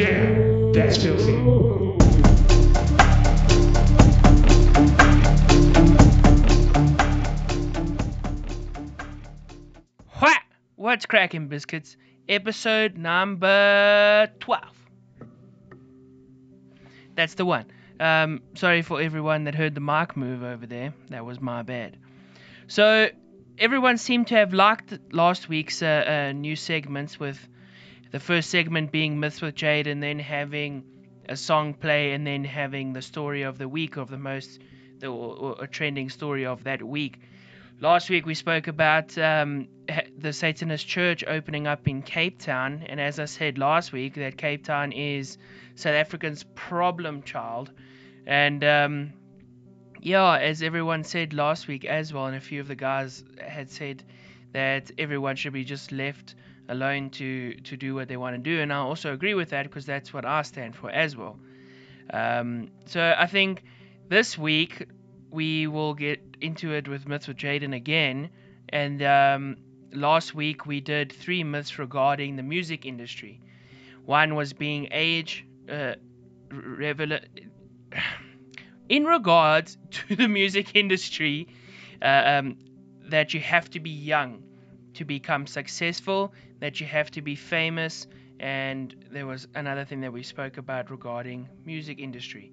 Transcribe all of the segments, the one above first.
Damn, that's filthy. What? What's cracking, biscuits? Episode number 12. That's the one. Um, sorry for everyone that heard the mic move over there. That was my bad. So, everyone seemed to have liked last week's uh, uh, new segments, with the first segment being Myths with Jade, and then having a song play, and then having the story of the week of the most, the, or, or trending story of that week. Last week we spoke about um, the Satanist Church opening up in Cape Town, and as I said last week, that Cape Town is South Africa's problem child, and um, yeah, as everyone said last week as well, and a few of the guys had said that everyone should be just left alone to to do what they want to do, and I also agree with that because that's what I stand for as well. Um, so I think this week we will get into it with myths with Jaden again, and um, last week we did three myths regarding the music industry. One was being age uh, revela- in regards to the music industry, uh, um, that you have to be young to become successful, that you have to be famous, and there was another thing that we spoke about regarding music industry.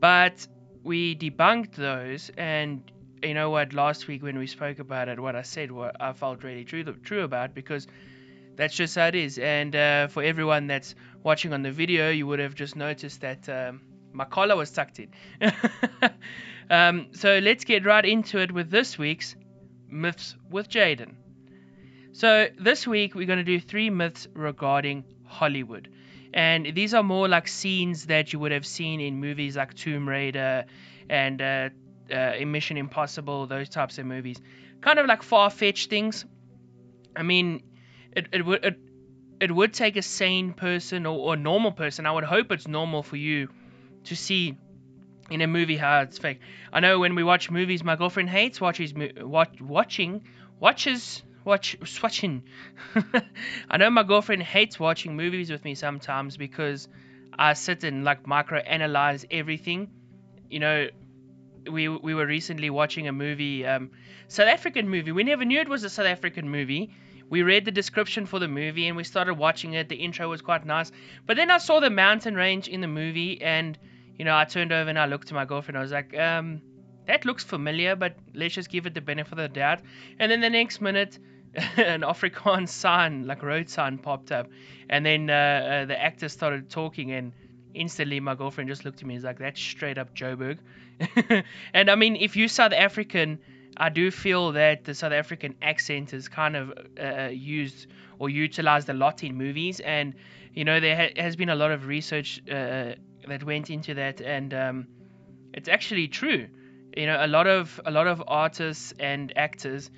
But we debunked those, and you know what? Last week when we spoke about it, what I said, what I felt really true true about because that's just how it is. And uh, for everyone that's watching on the video, you would have just noticed that um, my collar was tucked in. um, so let's get right into it with this week's myths with Jaden. So this week we're going to do three myths regarding Hollywood. And these are more like scenes that you would have seen in movies like Tomb Raider and uh, uh, Mission Impossible, those types of movies. Kind of like far fetched things. I mean, it, it would it, it would take a sane person or, or a normal person. I would hope it's normal for you to see in a movie how it's fake. I know when we watch movies, my girlfriend hates watches watch, watching watches watch watching. I know my girlfriend hates watching movies with me sometimes because I sit and like micro analyze everything. You know, we we were recently watching a movie, um, South African movie. We never knew it was a South African movie. We read the description for the movie and we started watching it. The intro was quite nice, but then I saw the mountain range in the movie, and you know, I turned over and I looked to my girlfriend. I was like, um, that looks familiar, but let's just give it the benefit of the doubt. And then the next minute, an Afrikaans sign, like a road sign, popped up, and then uh, uh, the actor started talking, and instantly my girlfriend just looked at me and was like, "That's straight up Joburg." and I mean, if you're South African, I do feel that the South African accent is kind of uh, used or utilized a lot in movies, and you know there ha- has been a lot of research uh, that went into that, and um, it's actually true. You know, a lot of a lot of artists and actors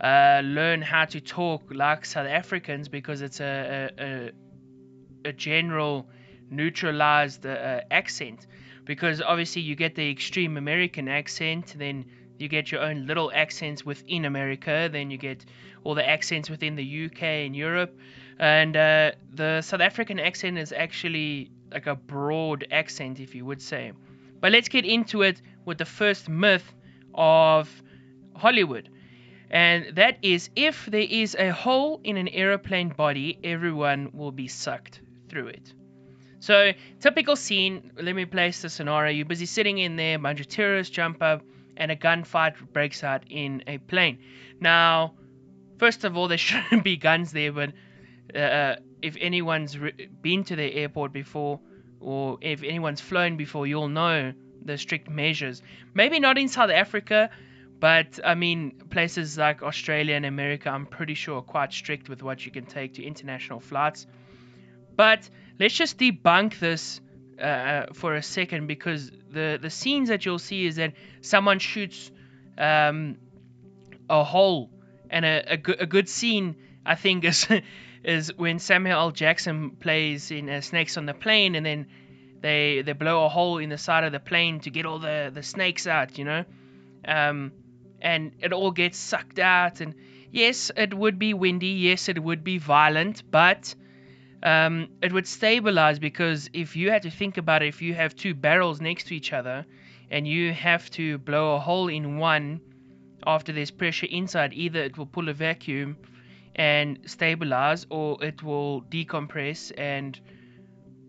uh, learn how to talk like South Africans because it's a a, a, a general neutralized uh, accent. Because obviously you get the extreme American accent, then you get your own little accents within America, then you get all the accents within the UK and Europe, and uh, the South African accent is actually like a broad accent, if you would say. But let's get into it with the first myth of Hollywood. And that is if there is a hole in an aeroplane body, everyone will be sucked through it. So, typical scene, let me place the scenario. You're busy sitting in there, a bunch of terrorists jump up, and a gunfight breaks out in a plane. Now, first of all, there shouldn't be guns there, but uh, if anyone's re- been to the airport before, or if anyone's flown before, you'll know the strict measures. Maybe not in South Africa, but I mean, places like Australia and America, I'm pretty sure are quite strict with what you can take to international flights. But let's just debunk this uh, for a second because the, the scenes that you'll see is that someone shoots um, a hole, and a, a, a good scene, I think, is is when Samuel L. Jackson plays in uh, Snakes on the Plane, and then they they blow a hole in the side of the plane to get all the, the snakes out, you know. Um, and it all gets sucked out. And yes, it would be windy. Yes, it would be violent. But um, it would stabilize because if you had to think about it, if you have two barrels next to each other and you have to blow a hole in one after there's pressure inside, either it will pull a vacuum and stabilize or it will decompress and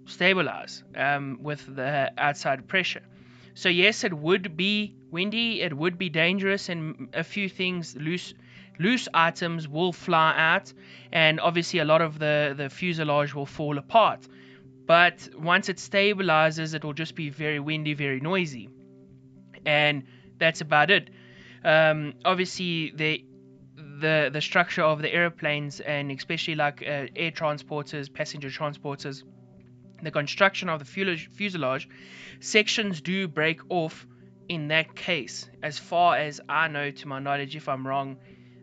stabilize um, with the outside pressure. So, yes, it would be windy, it would be dangerous, and a few things loose loose items will fly out, and obviously a lot of the, the fuselage will fall apart. But once it stabilizes, it will just be very windy, very noisy. And that's about it. Um, obviously, the the the structure of the airplanes and especially like uh, air transporters, passenger transporters, the construction of the fuselage sections do break off in that case. As far as I know, to my knowledge, if I'm wrong,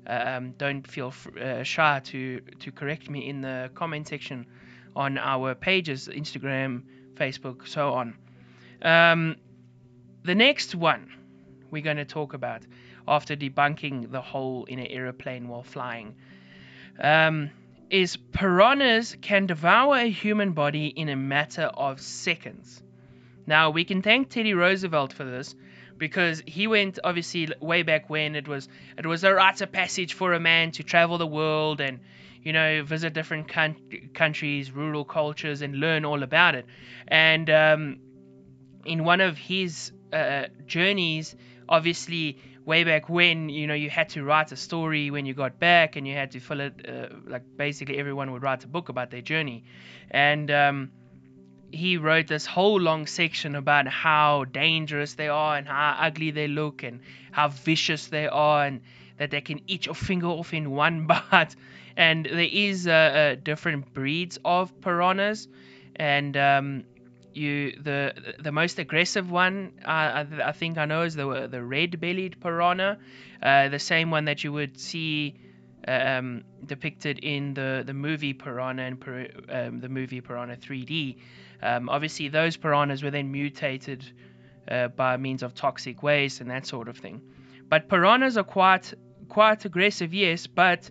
um, don't feel uh, shy to to correct me in the comment section on our pages, Instagram, Facebook, so on. Um, the next one we're going to talk about after debunking the hole in an aeroplane while flying um, is piranhas can devour a human body in a matter of seconds. Now we can thank Teddy Roosevelt for this because he went obviously way back when it was it was a rite of passage for a man to travel the world and you know visit different countries, rural cultures, and learn all about it. And um, in one of his uh, journeys, obviously way back when you know you had to write a story when you got back and you had to fill it uh, like basically everyone would write a book about their journey and um, he wrote this whole long section about how dangerous they are and how ugly they look and how vicious they are and that they can eat your finger off in one bite. And there is uh, uh, different breeds of piranhas, and um, you the the most aggressive one uh, I, I, think I know is the the red-bellied piranha, uh, the same one that you would see um, depicted in the, the movie Piranha and um, the movie Piranha 3D. Um, obviously, those piranhas were then mutated uh, by means of toxic waste and that sort of thing. But piranhas are quite quite aggressive, yes, but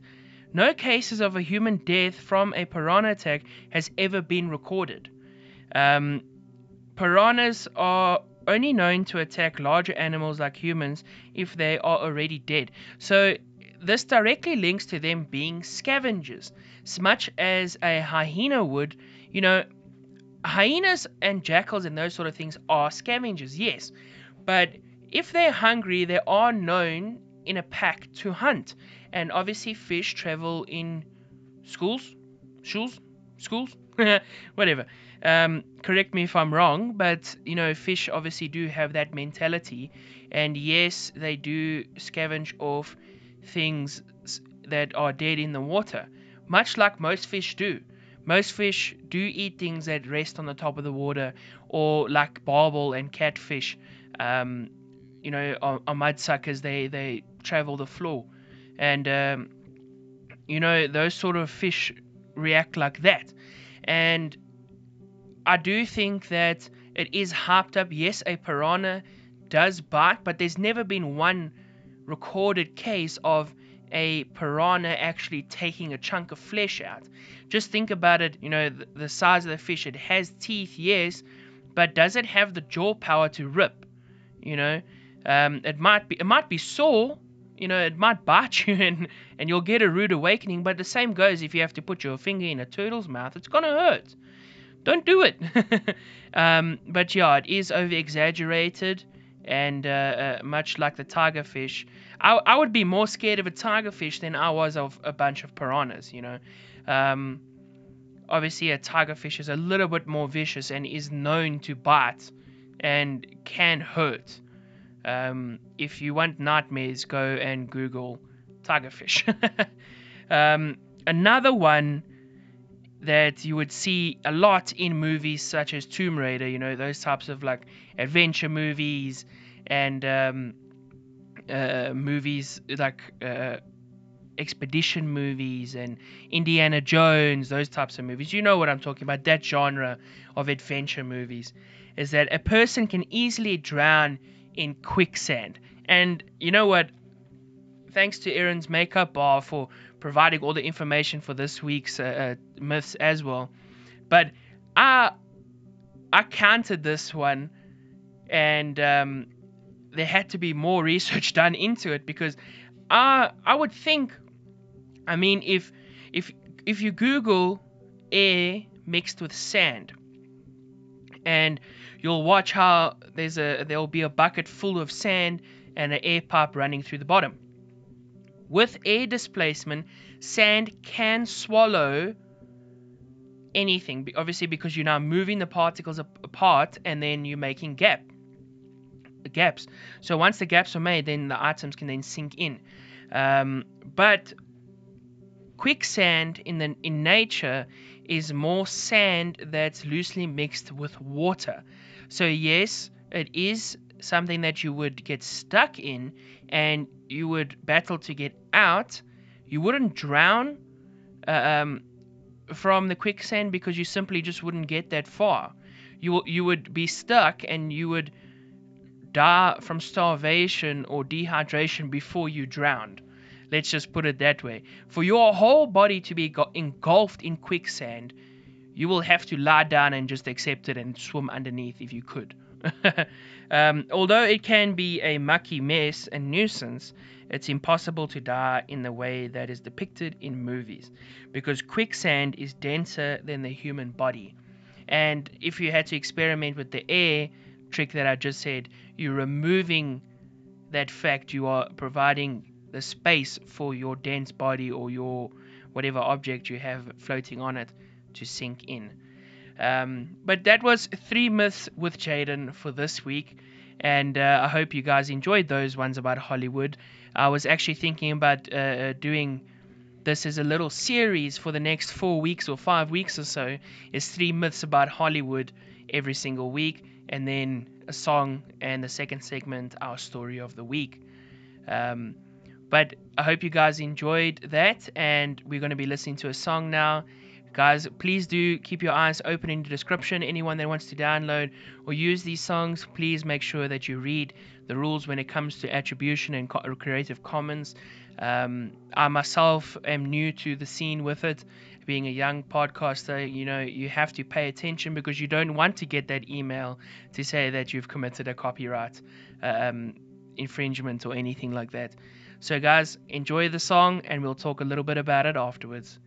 no cases of a human death from a piranha attack has ever been recorded. Um, piranhas are only known to attack larger animals like humans if they are already dead. So this directly links to them being scavengers, much as a hyena would. You know, hyenas and jackals and those sort of things are scavengers, yes, but if they're hungry, they are known in a pack to hunt. And obviously, fish travel in schools, schools, schools, whatever. Um, correct me if I'm wrong, but you know, fish obviously do have that mentality, and yes, they do scavenge off things that are dead in the water, much like most fish do. Most fish do eat things that rest on the top of the water, or like barbel and catfish, um, you know, are, are mudsuckers. They they travel the floor, and um, you know those sort of fish react like that. And I do think that it is hyped up. Yes, a piranha does bite, but there's never been one recorded case of a piranha actually taking a chunk of flesh out. Just think about it, you know, the, size of the fish. It has teeth, yes, but does it have the jaw power to rip? You know, um, it might be it might be sore, you know, it might bite you and and you'll get a rude awakening. But the same goes if you have to put your finger in a turtle's mouth, it's gonna hurt. Don't do it. um, but yeah, it is over exaggerated and uh, uh, much like the tiger fish, I, I would be more scared of a tiger fish than I was of a bunch of piranhas. You know, um, obviously a tiger fish is a little bit more vicious and is known to bite and can hurt. Um, if you want nightmares, go and Google tigerfish. um, another one that you would see a lot in movies such as Tomb Raider, you know, those types of like adventure movies and um, uh, movies like uh, expedition movies and Indiana Jones, those types of movies. You know what I'm talking about, that genre of adventure movies. Is that a person can easily drown in quicksand. And you know what? Thanks to Aaron's makeup bar for providing all the information for this week's uh, uh, myths as well. But I I counted this one, and um, there had to be more research done into it because I I would think, I mean, if if if you Google air mixed with sand, and you'll watch how there's a there'll be a bucket full of sand and an air pipe running through the bottom. With air displacement, sand can swallow anything, obviously because you're now moving the particles apart and then you're making gap gaps. So once the gaps are made, then the items can then sink in. Um, but quicksand in the in nature is more sand that's loosely mixed with water. So yes, it is something that you would get stuck in and you would battle to get out. You wouldn't drown uh, um, from the quicksand because you simply just wouldn't get that far. You you would be stuck and you would die from starvation or dehydration before you drowned. Let's just put it that way. For your whole body to be engulfed in quicksand, you will have to lie down and just accept it and swim underneath if you could. um, although it can be a mucky mess and nuisance, it's impossible to die in the way that is depicted in movies because quicksand is denser than the human body. And if you had to experiment with the air trick that I just said, you're removing that fact, you are providing the space for your dense body or your whatever object you have floating on it to sink in. Um, but that was three myths with Jaden for this week, and uh, I hope you guys enjoyed those ones about Hollywood. I was actually thinking about uh, uh, doing this as a little series for the next four weeks or five weeks or so. Is three myths about Hollywood every single week, and then a song, and the second segment, our story of the week. Um, but I hope you guys enjoyed that, and we're going to be listening to a song now. Guys, please do keep your eyes open in the description. Anyone that wants to download or use these songs, please make sure that you read the rules when it comes to attribution and Creative Commons. Um, I myself am new to the scene with it. Being a young podcaster, you know, you have to pay attention because you don't want to get that email to say that you've committed a copyright um, infringement or anything like that. So, guys, enjoy the song and we'll talk a little bit about it afterwards.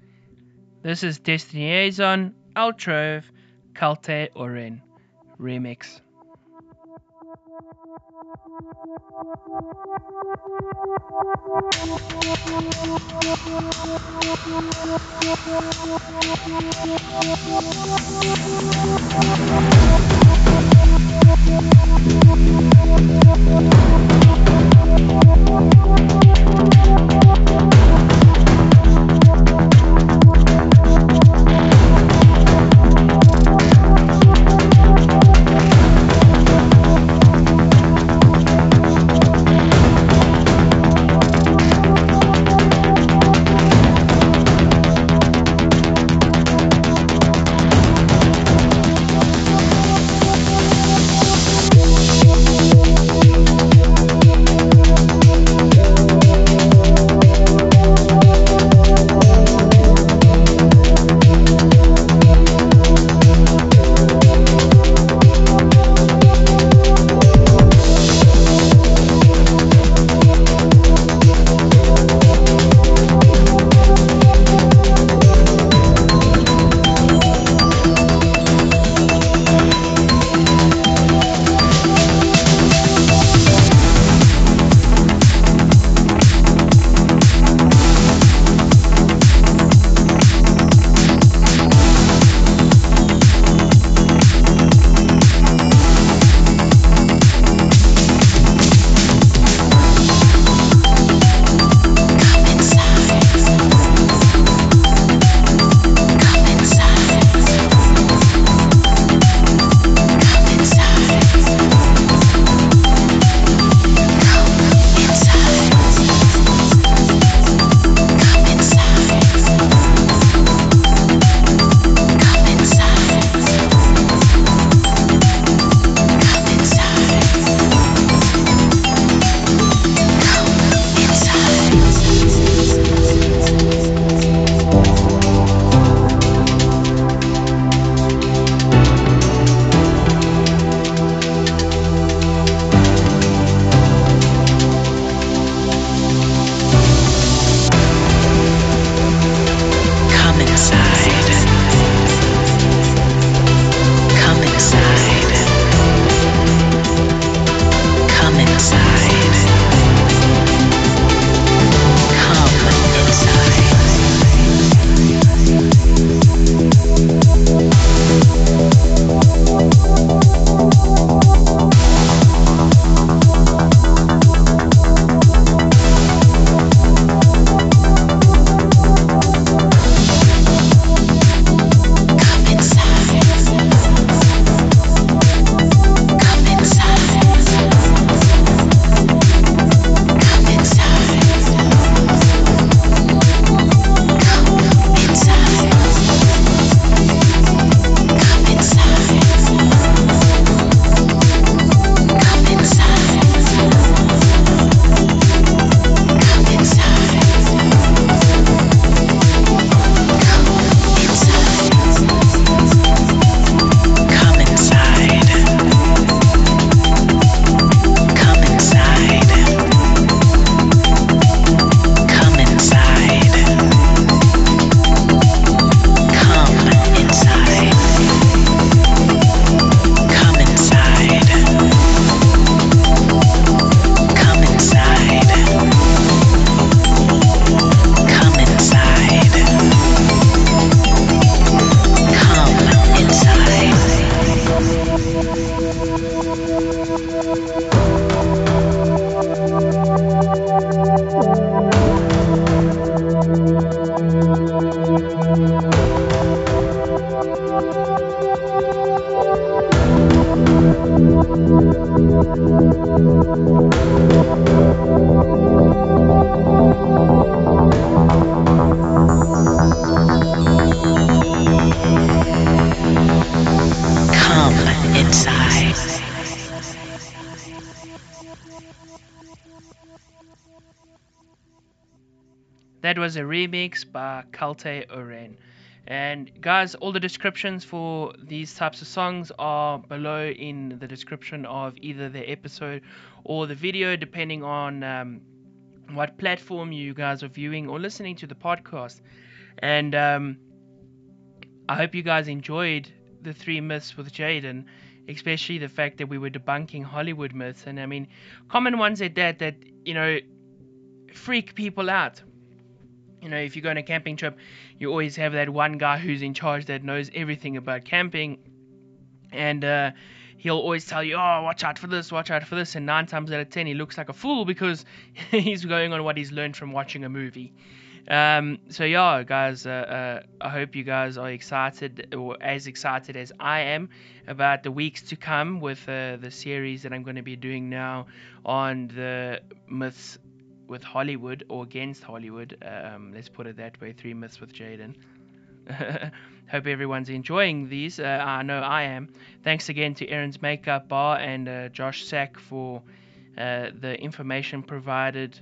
This is Destinazione Altrove Kalte Ohren remix. Come inside. That was a remix by Kalte Ohren. And guys, all the descriptions for these types of songs are below in the description of either the episode or the video, depending on um, what platform you guys are viewing or listening to the podcast. And um, I hope you guys enjoyed the three myths with Jaden, especially the fact that we were debunking Hollywood myths. And I mean, common ones at that, that, you know, freak people out you know, if you go on a camping trip, you always have that one guy who's in charge that knows everything about camping, and uh, he'll always tell you, "Oh, watch out for this, watch out for this." And nine times out of ten, he looks like a fool because he's going on what he's learned from watching a movie. Um, so yeah, guys, uh, uh, I hope you guys are excited or as excited as I am about the weeks to come with uh, the series that I'm going to be doing now on the myths with Hollywood or against Hollywood. Um, let's put it that way. Three myths with Jaden. Hope everyone's enjoying these. Uh, I know I am. Thanks again to Aaron's Makeup Bar and uh, Josh Sack for uh, the information provided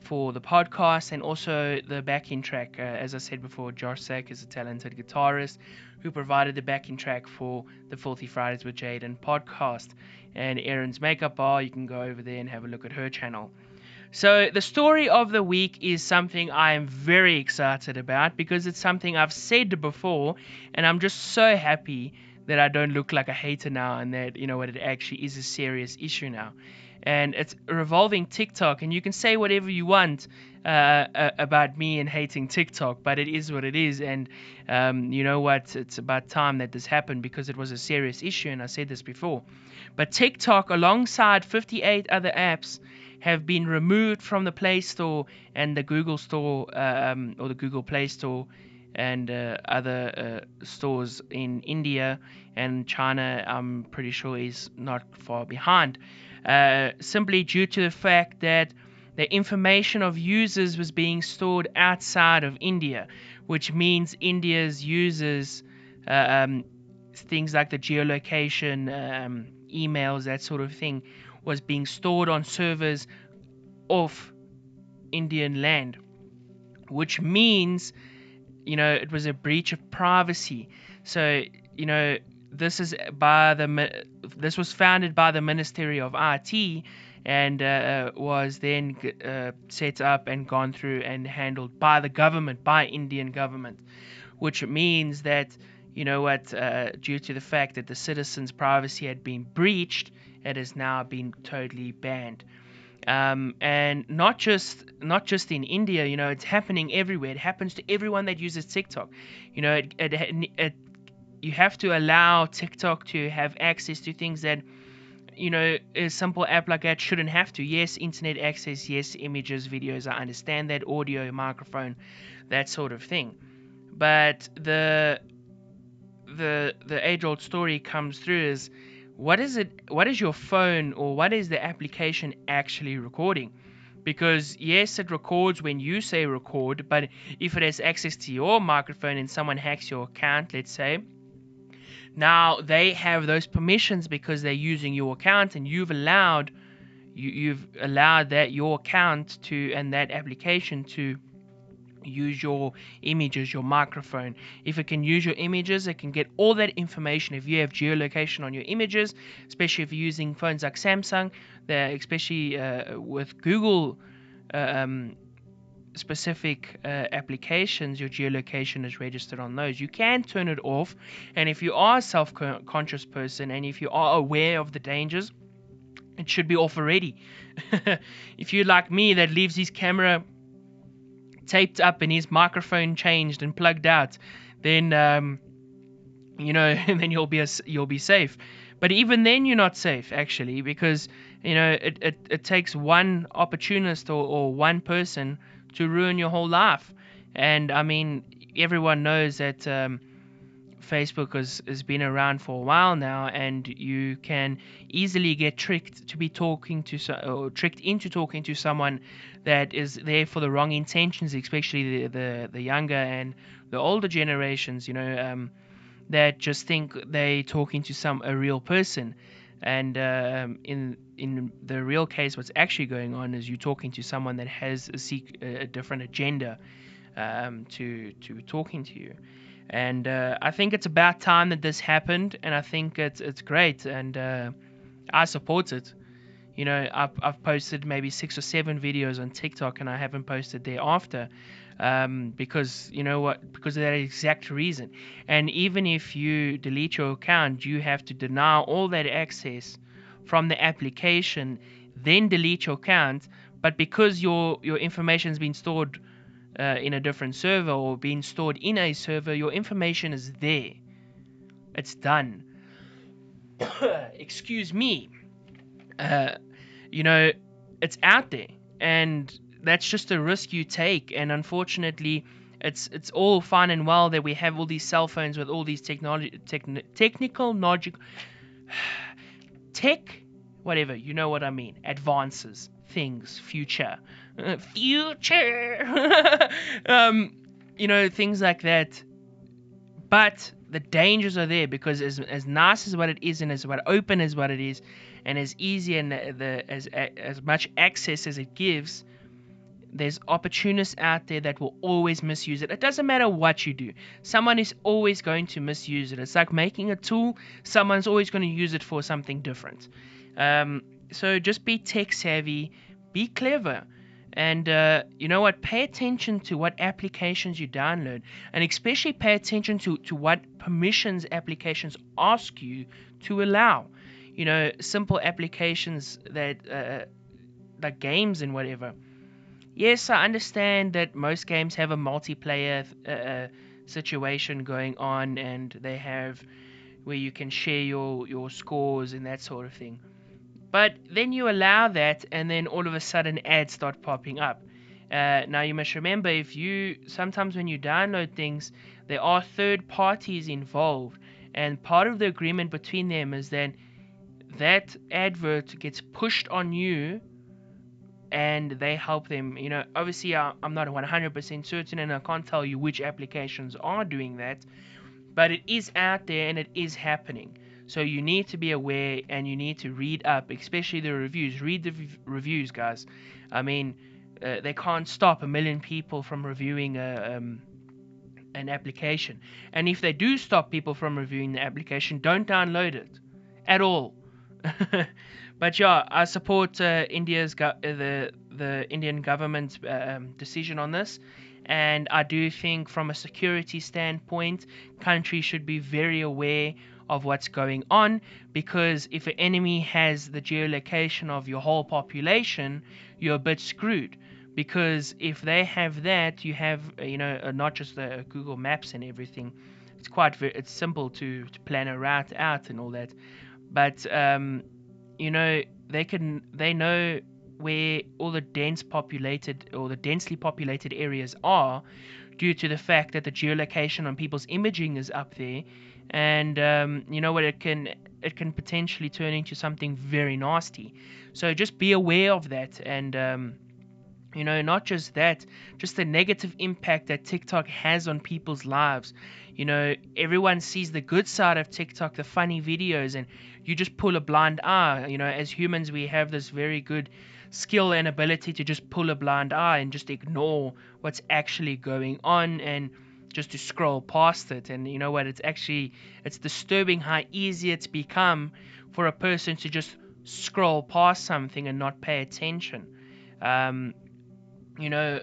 for the podcast and also the backing track. Uh, as I said before, Josh Sack is a talented guitarist who provided the backing track for the Filthy Fridays with Jaden podcast. And Aaron's Makeup Bar, you can go over there and have a look at her channel. So, the story of the week is something I am very excited about because it's something I've said before, and I'm just so happy that I don't look like a hater now and that, you know, what it actually is a serious issue now. And it's revolving TikTok, and you can say whatever you want uh, about me and hating TikTok, but it is what it is. And um, you know what? It's about time that this happened because it was a serious issue, and I said this before. But TikTok, alongside 58 other apps, have been removed from the Play Store and the Google Store um, or the Google Play Store and uh, other uh, stores in India and China. I'm pretty sure is not far behind, uh, simply due to the fact that the information of users was being stored outside of India, which means India's users. Uh, um, things like the geolocation, um, emails, that sort of thing, was being stored on servers off Indian land, which means, you know, it was a breach of privacy. So, you know, this is by the this was founded by the Ministry of IT and uh, was then uh, set up and gone through and handled by the government, by Indian government, which means that you know what, uh, due to the fact that the citizens' privacy had been breached, it has now been totally banned. Um, and not just not just in India, you know, it's happening everywhere. It happens to everyone that uses TikTok. You know, it, it, it, you have to allow TikTok to have access to things that you know a simple app like that shouldn't have to. Yes, internet access. Yes, images, videos. I understand that audio, microphone, that sort of thing. But the the the age old story comes through is what is it what is your phone or what is the application actually recording? Because yes it records when you say record but if it has access to your microphone and someone hacks your account let's say now they have those permissions because they're using your account and you've allowed you, you've allowed that your account to and that application to use your images, your microphone. If it can use your images, it can get all that information. If you have geolocation on your images, especially if you're using phones like Samsung, especially uh, with Google uh, um, specific uh, applications, your geolocation is registered on those. You can turn it off, and if you are a self-conscious person and if you are aware of the dangers, it should be off already. if you're like me that leaves his camera taped up and his microphone changed and plugged out, then um, you know, and then you'll be a, you'll be safe. But even then, you're not safe actually because you know it, it, it takes one opportunist or, or one person to ruin your whole life. And I mean, everyone knows that. Um, Facebook has, has been around for a while now, and you can easily get tricked to be talking to so, or tricked into talking to someone that is there for the wrong intentions, especially the the, the younger and the older generations. You know, um, that just think they talking to some a real person, and um, in in the real case, what's actually going on is you talking to someone that has a seek a different agenda um, to to talking to you. And uh, I think it's about time that this happened, and I think it's it's great, and uh, I support it. You know, I've, I've posted maybe six or seven videos on TikTok, and I haven't posted thereafter um, because you know what? Because of that exact reason. And even if you delete your account, you have to deny all that access from the application, then delete your account. But because your your information has been stored uh, in a different server or being stored in a server, your information is there. It's done. Excuse me. Uh, you know, it's out there, and that's just a risk you take. And unfortunately, it's it's all fine and well that we have all these cell phones with all these technology, techn- technical, logic, tech, whatever. You know what I mean? Advances, things, future future. um, you know, things like that. But the dangers are there because as as nice as what it is and as what open as what it is, and as easy and the, the as as much access as it gives, there's opportunists out there that will always misuse it. It doesn't matter what you do. Someone is always going to misuse it. It's like making a tool. Someone's always going to use it for something different. Um, so just be tech savvy, be clever. And uh, you know what? Pay attention to what applications you download, and especially pay attention to, to what permissions applications ask you to allow. You know, simple applications that, uh, like games and whatever. Yes, I understand that most games have a multiplayer uh, uh situation going on, and they have where you can share your, your scores and that sort of thing. But then you allow that, and then all of a sudden ads start popping up. Uh, now you must remember if you sometimes when you download things, there are third parties involved, and part of the agreement between them is that that advert gets pushed on you and they help them. You know, obviously, I'm not 100% certain and I can't tell you which applications are doing that, but it is out there and it is happening. So you need to be aware and you need to read up, especially the reviews. Read the v- reviews, guys. I mean, uh, they can't stop a million people from reviewing a, um, an application. And if they do stop people from reviewing the application, don't download it at all. but yeah, I support uh, India's go- uh, the the Indian government's uh, um, decision on this. And I do think, from a security standpoint, countries should be very aware of what's going on because if an enemy has the geolocation of your whole population, you're a bit screwed. Because if they have that, you have you know uh, not just the Google Maps and everything. It's quite it's simple to, to plan a route out and all that, but um, you know they can they know where all the dense populated or the densely populated areas are due to the fact that the geolocation on people's imaging is up there and um, you know what? It can it can potentially turn into something very nasty. So just be aware of that. And um, you know not just that just the negative impact that tiktok has on people's lives. You know everyone sees the good side of tiktok the funny videos and you just pull a blind eye. You know as humans we have this very good skill and ability to just pull a blind eye and just ignore what's actually going on. And just to scroll past it. And you know what? It's actually it's disturbing how easy it's become for a person to just scroll past something and not pay attention. Um, you know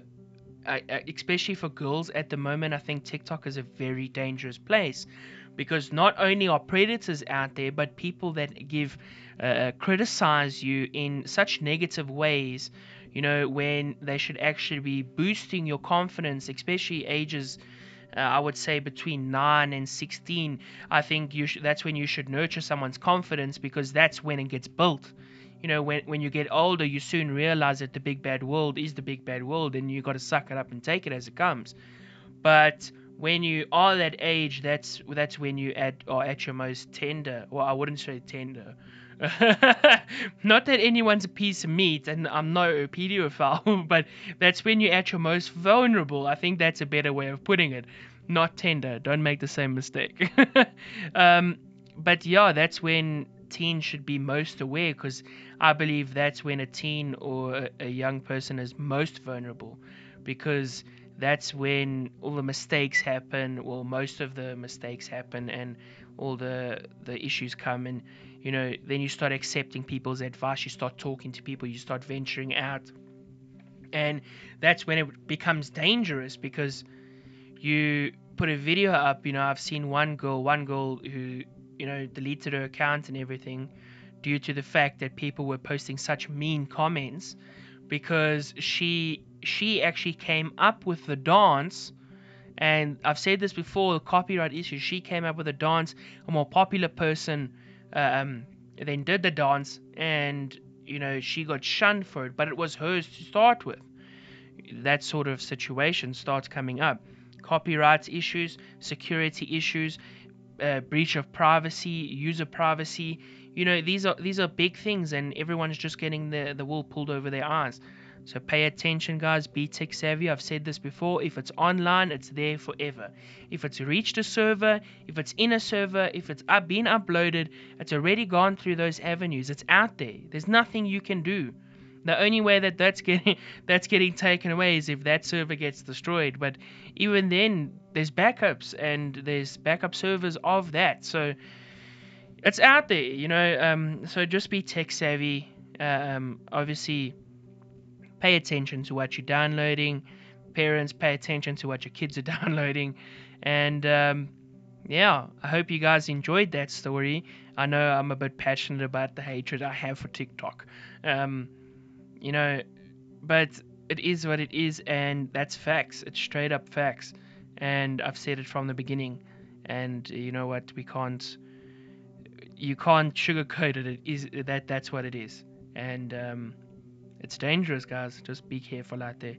I, especially for girls at the moment i think tiktok is a very dangerous place because not only are predators out there but people that give uh, criticize you in such negative ways you know when they should actually be boosting your confidence especially ages uh, I would say between 9 and 16, I think sh- that's when you should nurture someone's confidence because that's when it gets built. You know, when, when you get older, you soon realize that the big bad world is the big bad world and you got to suck it up and take it as it comes. But when you are that age, that's that's when you at are at your most tender. Well, I wouldn't say tender. not that anyone's a piece of meat, and I'm no pedophile, but that's when you're at your most vulnerable. I think that's a better way of putting it. Not tender. Don't make the same mistake. um, but yeah, that's when teens should be most aware because I believe that's when a teen or a young person is most vulnerable because that's when all the mistakes happen, well, most of the mistakes happen, and all the the issues come, and you know, then you start accepting people's advice, you start talking to people, you start venturing out, and that's when it becomes dangerous because you put a video up. You know, I've seen one girl, one girl who you know deleted her account and everything due to the fact that people were posting such mean comments because she she actually came up with the dance and I've said this before the copyright issue she came up with a dance a more popular person um, then did the dance and you know she got shunned for it but it was hers to start with. That sort of situation starts coming up. Copyright issues security issues uh, breach of privacy user privacy you know these are these are big things and everyone's just getting the the wool pulled over their eyes so pay attention, guys. Be tech savvy. I've said this before. If it's online, it's there forever. If it's reached a server, if it's in a server, if it's been uploaded, it's already gone through those avenues. It's out there. There's nothing you can do. The only way that that's getting that's getting taken away is if that server gets destroyed. But even then, there's backups and there's backup servers of that. So it's out there, you know. Um, so just be tech savvy. Um, obviously pay attention to what you're downloading. Parents, pay attention to what your kids are downloading. And um, yeah, I hope you guys enjoyed that story. I know I'm a bit passionate about the hatred I have for TikTok. Um, you know, but it is what it is, and that's facts. It's straight up facts. And I've said it from the beginning. And you know what? We can't. You can't sugarcoat it. It is that. That's what it is. And um, it's dangerous, guys. Just be careful out there.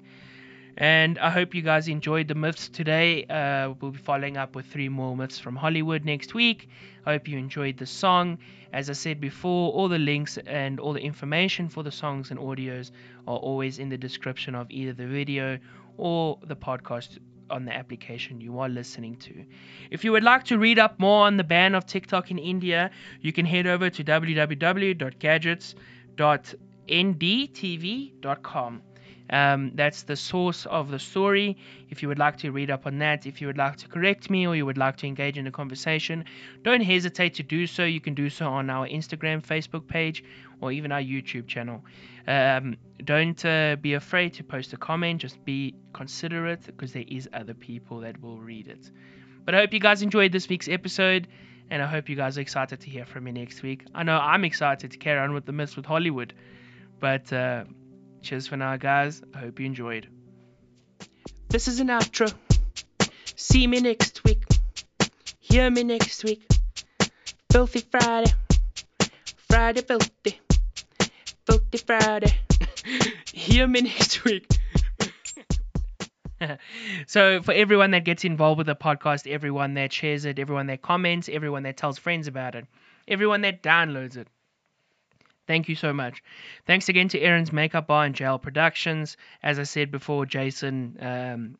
And I hope you guys enjoyed the myths today. Uh, we'll be following up with three more myths from Hollywood next week. I hope you enjoyed the song. As I said before, all the links and all the information for the songs and audios are always in the description of either the video or the podcast on the application you are listening to. If you would like to read up more on the ban of TikTok in India, you can head over to www.gadgets.com ndtv.com. Um, that's the source of the story. If you would like to read up on that, if you would like to correct me or you would like to engage in a conversation, don't hesitate to do so. You can do so on our Instagram, Facebook page, or even our YouTube channel. Um, don't uh, be afraid to post a comment, just be considerate because there is other people that will read it. But I hope you guys enjoyed this week's episode, and I hope you guys are excited to hear from me next week. I know I'm excited to carry on with the myths with Hollywood. But uh, cheers for now, guys. I hope you enjoyed. This is an outro. See me next week. Hear me next week. Filthy Friday. Friday filthy. Filthy Friday. Hear me next week. so for everyone that gets involved with the podcast, everyone that shares it, everyone that comments, everyone that tells friends about it, everyone that downloads it, Thank you so much. Thanks again to Aaron's Makeup Bar and Jail Productions. As I said before, Jason, um,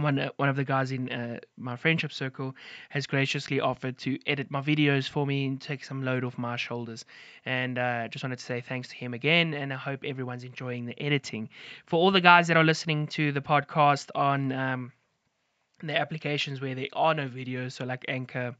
one uh, one of the guys in uh, my friendship circle, has graciously offered to edit my videos for me and take some load off my shoulders. And uh, just wanted to say thanks to him again, and I hope everyone's enjoying the editing. For all the guys that are listening to the podcast on um, the applications where there are no videos, so like Anchor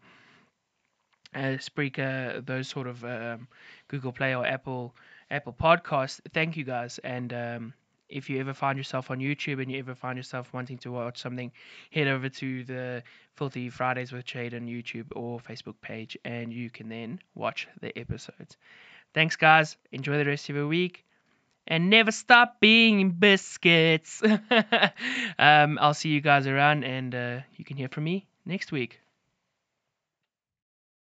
uh, Spreaker, those sort of um, Google Play or Apple Apple Podcasts. Thank you guys. And um, if you ever find yourself on YouTube and you ever find yourself wanting to watch something, head over to the Filthy Fridays with Jaden on YouTube or Facebook page, and you can then watch the episodes. Thanks, guys. Enjoy the rest of your week, and never stop being biscuits. um, I'll see you guys around, and uh, you can hear from me next week.